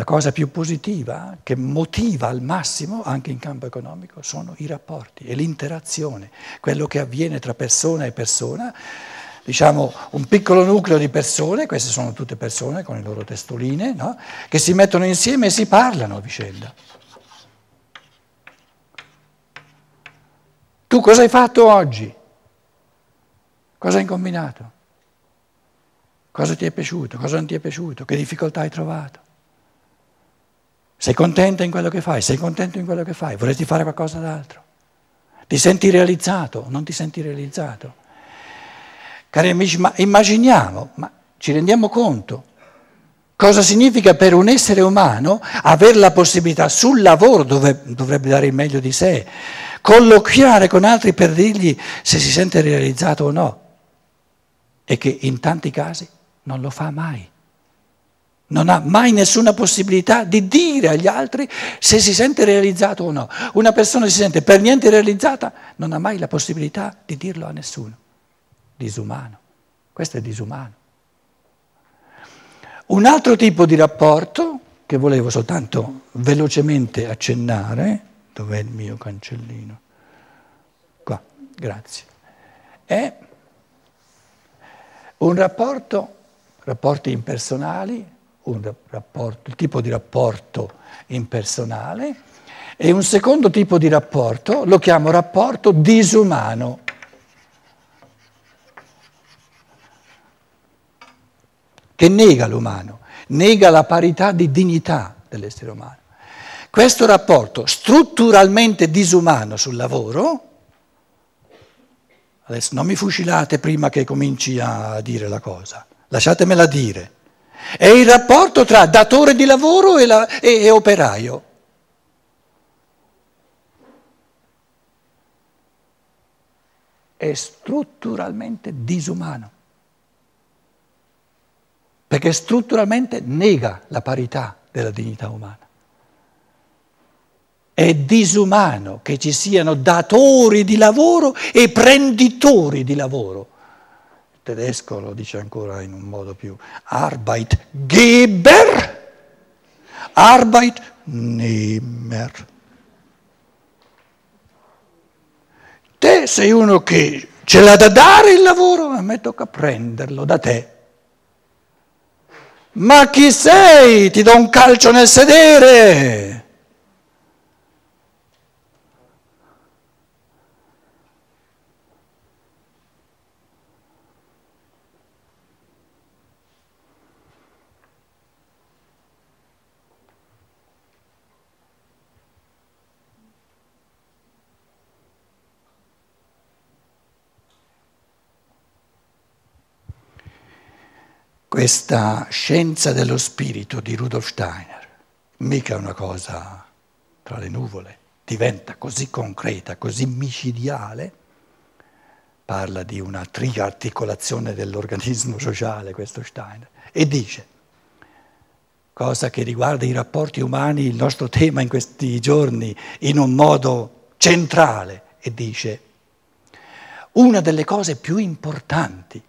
La cosa più positiva che motiva al massimo anche in campo economico sono i rapporti e l'interazione, quello che avviene tra persona e persona, diciamo un piccolo nucleo di persone, queste sono tutte persone con le loro testoline, no? che si mettono insieme e si parlano a vicenda. Tu cosa hai fatto oggi? Cosa hai combinato? Cosa ti è piaciuto? Cosa non ti è piaciuto? Che difficoltà hai trovato? Sei contento in quello che fai? Sei contento in quello che fai? Vorresti fare qualcosa d'altro? Ti senti realizzato? Non ti senti realizzato? Cari amici, ma immaginiamo, ma ci rendiamo conto cosa significa per un essere umano avere la possibilità sul lavoro, dove dovrebbe dare il meglio di sé, colloquiare con altri per dirgli se si sente realizzato o no, e che in tanti casi non lo fa mai non ha mai nessuna possibilità di dire agli altri se si sente realizzato o no. Una persona si sente per niente realizzata, non ha mai la possibilità di dirlo a nessuno. Disumano. Questo è disumano. Un altro tipo di rapporto che volevo soltanto velocemente accennare, dov'è il mio cancellino? Qua, grazie. È un rapporto, rapporti impersonali, rapporto, il tipo di rapporto impersonale e un secondo tipo di rapporto lo chiamo rapporto disumano. che nega l'umano, nega la parità di dignità dell'essere umano. Questo rapporto strutturalmente disumano sul lavoro, adesso non mi fucilate prima che cominci a dire la cosa, lasciatemela dire è il rapporto tra datore di lavoro e, la, e, e operaio. È strutturalmente disumano, perché strutturalmente nega la parità della dignità umana. È disumano che ci siano datori di lavoro e prenditori di lavoro tedesco lo dice ancora in un modo più Arbeitgeber, Arbeitnehmer. Te sei uno che ce l'ha da dare il lavoro, a me tocca prenderlo da te. Ma chi sei? Ti do un calcio nel sedere. Questa scienza dello spirito di Rudolf Steiner, mica una cosa tra le nuvole, diventa così concreta, così micidiale, parla di una triarticolazione dell'organismo sociale, questo Steiner, e dice, cosa che riguarda i rapporti umani, il nostro tema in questi giorni, in un modo centrale, e dice, una delle cose più importanti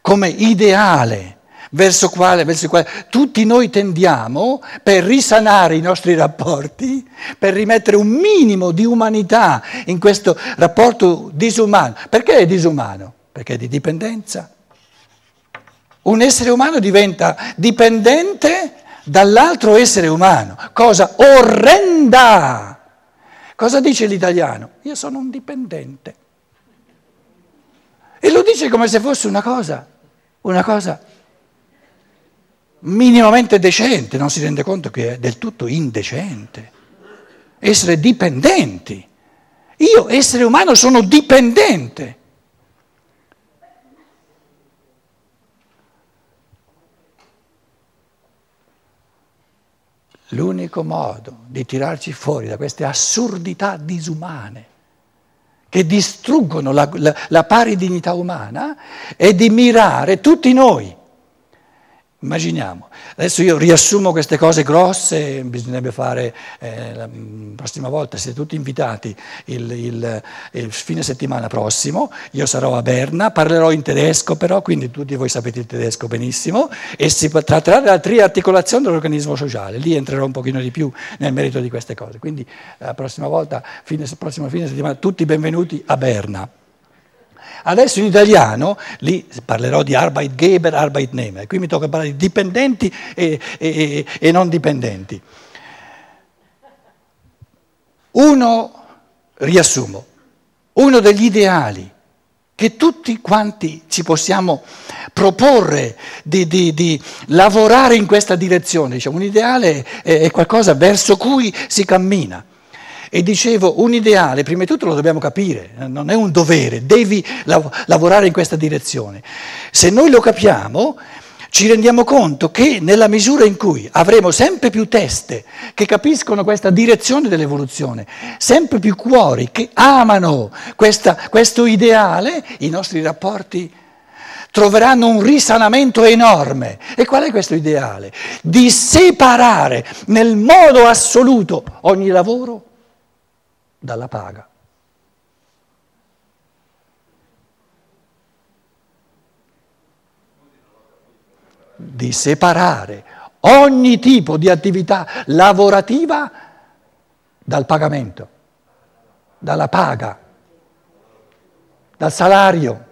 come ideale verso, quale, verso quale tutti noi tendiamo per risanare i nostri rapporti, per rimettere un minimo di umanità in questo rapporto disumano. Perché è disumano? Perché è di dipendenza. Un essere umano diventa dipendente dall'altro essere umano, cosa orrenda. Cosa dice l'italiano? Io sono un dipendente. E lo dice come se fosse una cosa, una cosa minimamente decente, non si rende conto che è del tutto indecente. Essere dipendenti. Io, essere umano, sono dipendente. L'unico modo di tirarci fuori da queste assurdità disumane che distruggono la, la, la pari dignità umana è di mirare tutti noi Immaginiamo, adesso io riassumo queste cose grosse, bisognerebbe fare eh, la prossima volta, siete tutti invitati il, il, il, fine settimana prossimo, io sarò a Berna, parlerò in tedesco però, quindi tutti voi sapete il tedesco benissimo, e si tratterà della triarticolazione dell'organismo sociale, lì entrerò un pochino di più nel merito di queste cose, quindi la prossima volta, fine, prossimo fine settimana, tutti benvenuti a Berna. Adesso in italiano, lì parlerò di Arbeitgeber, Arbeitnehmer, qui mi tocca parlare di dipendenti e, e, e non dipendenti. Uno, riassumo, uno degli ideali che tutti quanti ci possiamo proporre di, di, di lavorare in questa direzione, diciamo, un ideale è, è qualcosa verso cui si cammina. E dicevo, un ideale, prima di tutto lo dobbiamo capire, non è un dovere, devi lav- lavorare in questa direzione. Se noi lo capiamo, ci rendiamo conto che nella misura in cui avremo sempre più teste che capiscono questa direzione dell'evoluzione, sempre più cuori che amano questa, questo ideale, i nostri rapporti troveranno un risanamento enorme. E qual è questo ideale? Di separare nel modo assoluto ogni lavoro dalla paga. Di separare ogni tipo di attività lavorativa dal pagamento, dalla paga, dal salario.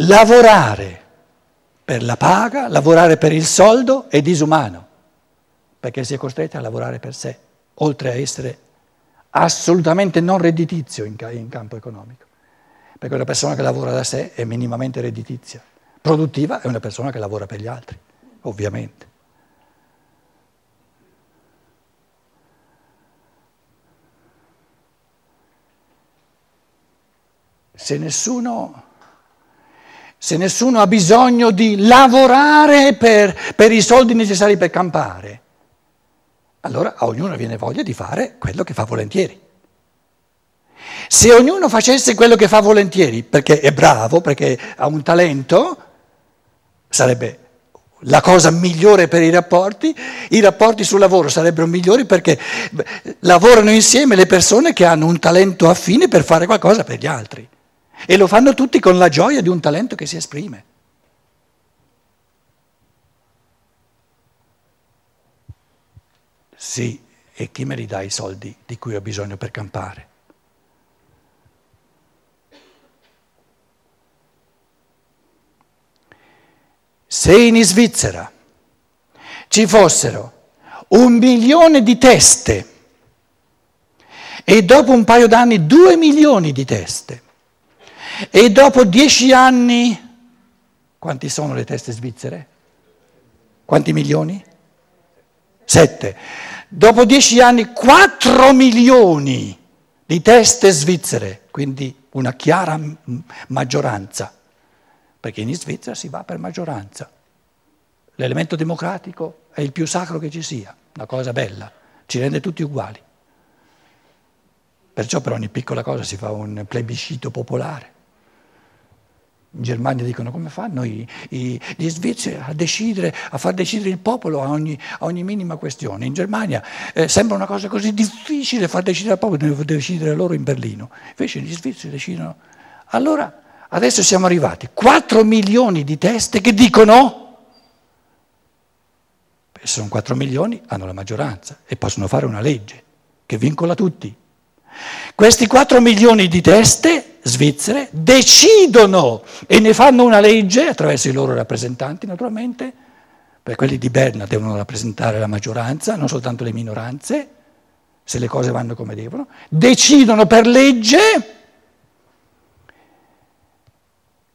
Lavorare per la paga, lavorare per il soldo è disumano, perché si è costretti a lavorare per sé, oltre a essere assolutamente non redditizio in, in campo economico. Perché una persona che lavora da sé è minimamente redditizia. Produttiva è una persona che lavora per gli altri, ovviamente. Se nessuno se nessuno ha bisogno di lavorare per, per, i soldi necessari per campare, allora a ognuno viene voglia di fare quello che fa volentieri. Se ognuno facesse quello che fa volentieri perché è bravo, perché ha un talento, sarebbe la cosa migliore per i rapporti, i rapporti sul lavoro sarebbero migliori perché lavorano insieme le persone che hanno un talento affine per fare qualcosa per gli altri. E lo fanno tutti con la gioia di un talento che si esprime. Sì, e chi me li dà i soldi di cui ho bisogno per campare? Se in Svizzera ci fossero un milione di teste e dopo un paio d'anni due milioni di teste, e dopo dieci anni, quanti sono le teste svizzere? Quanti milioni? Sette. Dopo dieci anni, quattro milioni di teste svizzere, quindi una chiara maggioranza, perché in Svizzera si va per maggioranza. L'elemento democratico è il più sacro che ci sia, una cosa bella, ci rende tutti uguali. Perciò per ogni piccola cosa si fa un plebiscito popolare. In Germania dicono come fanno i, i, gli svizzeri a decidere, a far decidere il popolo a ogni, a ogni minima questione. In Germania eh, sembra una cosa così difficile far decidere al popolo, devono decidere loro in Berlino. Invece gli svizzeri decidono. Allora, adesso siamo arrivati, 4 milioni di teste che dicono, se sono 4 milioni, hanno la maggioranza e possono fare una legge che vincola tutti. Questi 4 milioni di teste svizzere decidono e ne fanno una legge attraverso i loro rappresentanti naturalmente, per quelli di Berna devono rappresentare la maggioranza, non soltanto le minoranze, se le cose vanno come devono, decidono per legge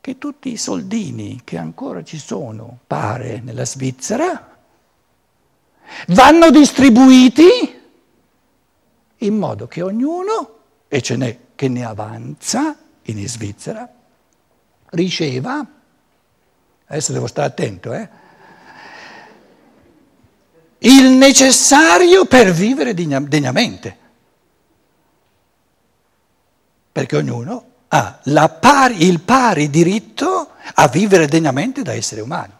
che tutti i soldini che ancora ci sono, pare, nella Svizzera, vanno distribuiti in modo che ognuno, e ce n'è che ne avanza in Svizzera, riceva, adesso devo stare attento, eh, il necessario per vivere degnamente. perché ognuno ha pari, il pari diritto a vivere degnamente da essere umano.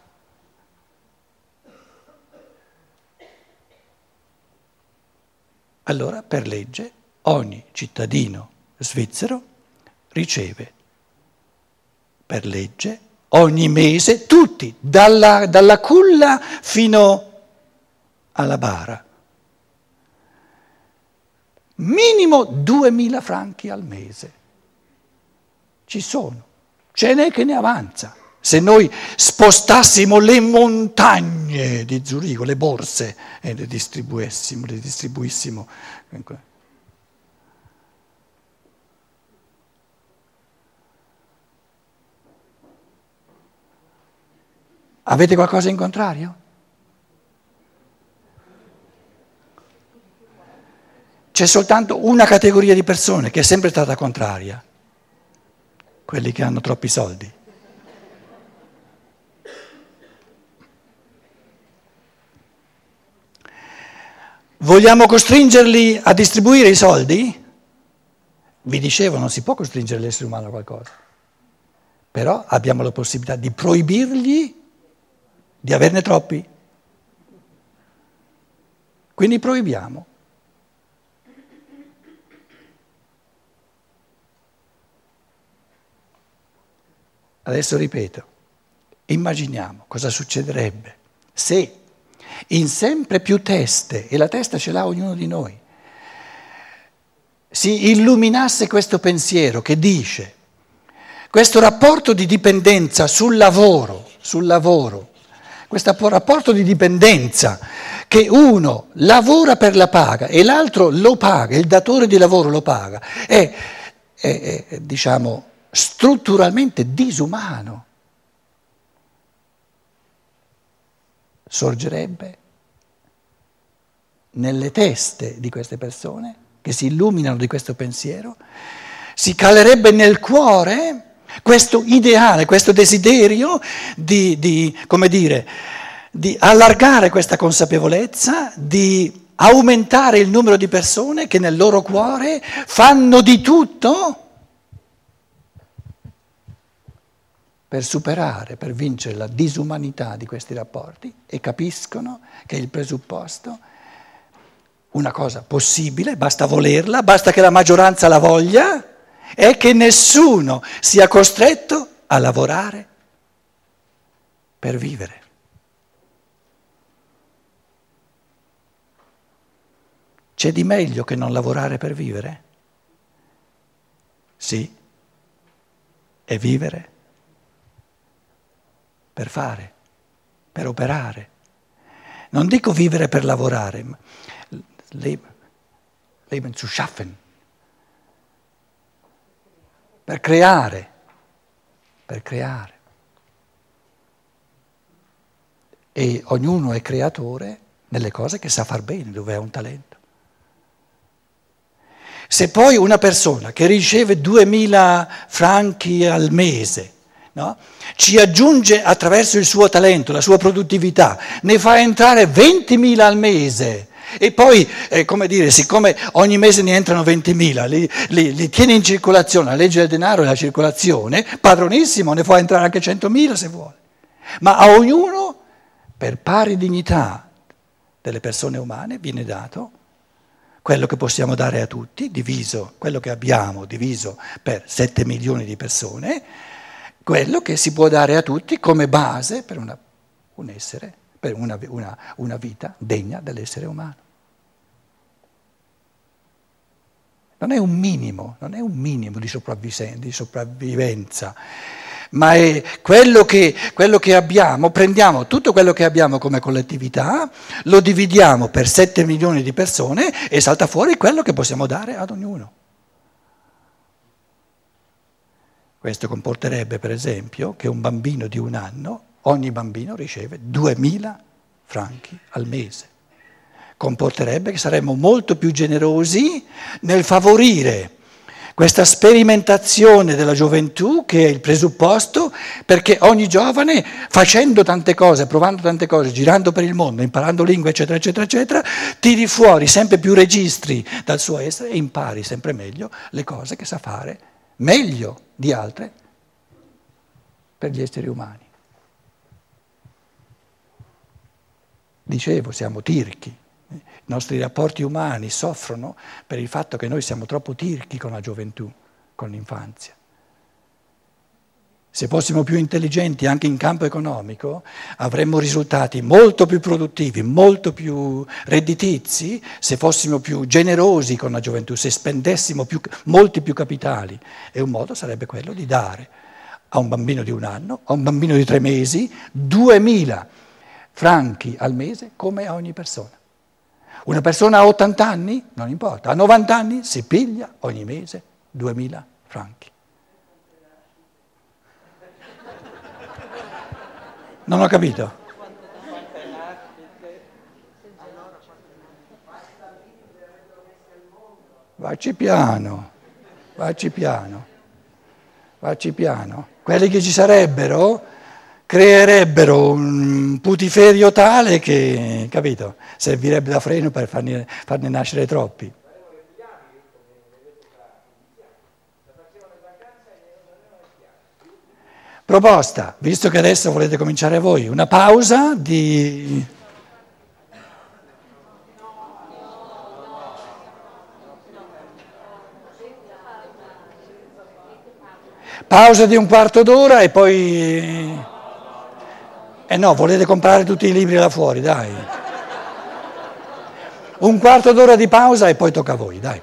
Allora, per legge, ogni cittadino svizzero riceve per legge ogni mese tutti, dalla, dalla culla fino alla bara, minimo 2.000 franchi al mese. Ci sono, ce n'è che ne avanza. Se noi spostassimo le montagne di Zurigo, le borse, e le distribuissimo, le distribuissimo. Avete qualcosa in contrario? C'è soltanto una categoria di persone che è sempre stata contraria, quelli che hanno troppi soldi. Vogliamo costringerli a distribuire i soldi? Vi dicevo, non si può costringere l'essere umano a qualcosa, però abbiamo la possibilità di proibirgli di averne troppi. Quindi proibiamo. Adesso ripeto, immaginiamo cosa succederebbe se in sempre più teste, e la testa ce l'ha ognuno di noi, si illuminasse questo pensiero che dice, questo rapporto di dipendenza sul lavoro, sul lavoro, questo rapporto di dipendenza che uno lavora per la paga e l'altro lo paga, il datore di lavoro lo paga, è, è, è diciamo, strutturalmente disumano. Sorgerebbe nelle teste di queste persone che si illuminano di questo pensiero, si calerebbe nel cuore questo ideale, questo desiderio di, di, dire, di allargare questa consapevolezza, di aumentare il numero di persone che nel loro cuore fanno di tutto per superare, per vincere la disumanità di questi rapporti e capiscono che il presupposto, una cosa possibile, basta volerla, basta che la maggioranza la voglia, è che nessuno sia costretto a lavorare per vivere. C'è di meglio che non lavorare per vivere? Sì, è vivere per fare, per operare. Non dico vivere per lavorare, ma leben zu schaffen, per creare, per creare. E ognuno è creatore nelle cose che sa far bene, dove ha un talento. Se poi una persona che riceve 2000 franchi al mese, no? ci aggiunge attraverso il suo talento, la sua produttività, ne fa entrare 20.000 al mese. E poi, eh, come dire, siccome ogni mese ne entrano 20.000, li, li, li, tiene in circolazione, la legge del denaro e la circolazione, padronissimo, ne fa entrare anche 100.000 se vuole. Ma a ognuno, per pari dignità delle persone umane, viene dato quello che possiamo dare a tutti, diviso, quello che abbiamo diviso per 7 milioni di persone, quello che si può dare a tutti come base per una, un essere, per una, una, una vita degna dell'essere umano. Non è un minimo, non è un minimo di, di sopravvivenza, ma è quello che, quello che, abbiamo, prendiamo tutto quello che abbiamo come collettività, lo dividiamo per 7 milioni di persone e salta fuori quello che possiamo dare ad ognuno. Questo comporterebbe, per esempio, che un bambino di un anno, ogni bambino riceve 2000 franchi al mese. Comporterebbe che saremmo molto più generosi nel favorire questa sperimentazione della gioventù che è il presupposto perché ogni giovane facendo tante cose, provando tante cose, girando per il mondo, imparando lingue, eccetera, eccetera, eccetera, tiri fuori sempre più registri dal suo essere e impari sempre meglio le cose che sa fare meglio di altre per gli esseri umani. Dicevo, siamo tirchi, i nostri rapporti umani soffrono per il fatto che noi siamo troppo tirchi con la gioventù, con l'infanzia. Se fossimo più intelligenti anche in campo economico, avremmo risultati molto più produttivi, molto più redditizi, se fossimo più generosi con la gioventù, se spendessimo più, molti più capitali. E un modo sarebbe quello di dare a un bambino di un anno, a un bambino di tre mesi, 2000 franchi al mese come a ogni persona. Una persona a 80 anni, non importa, a 90 anni si piglia ogni mese 2000 franchi. Non ho capito. Vacci piano, vacci piano, vacci piano. Quelli che ci sarebbero creerebbero un putiferio tale che, capito, servirebbe da freno per farne, farne nascere troppi. Proposta, visto che adesso volete cominciare voi, una pausa di... Pausa di un quarto d'ora e poi... Eh no, volete comprare tutti i libri là fuori, dai. Un quarto d'ora di pausa e poi tocca a voi, dai.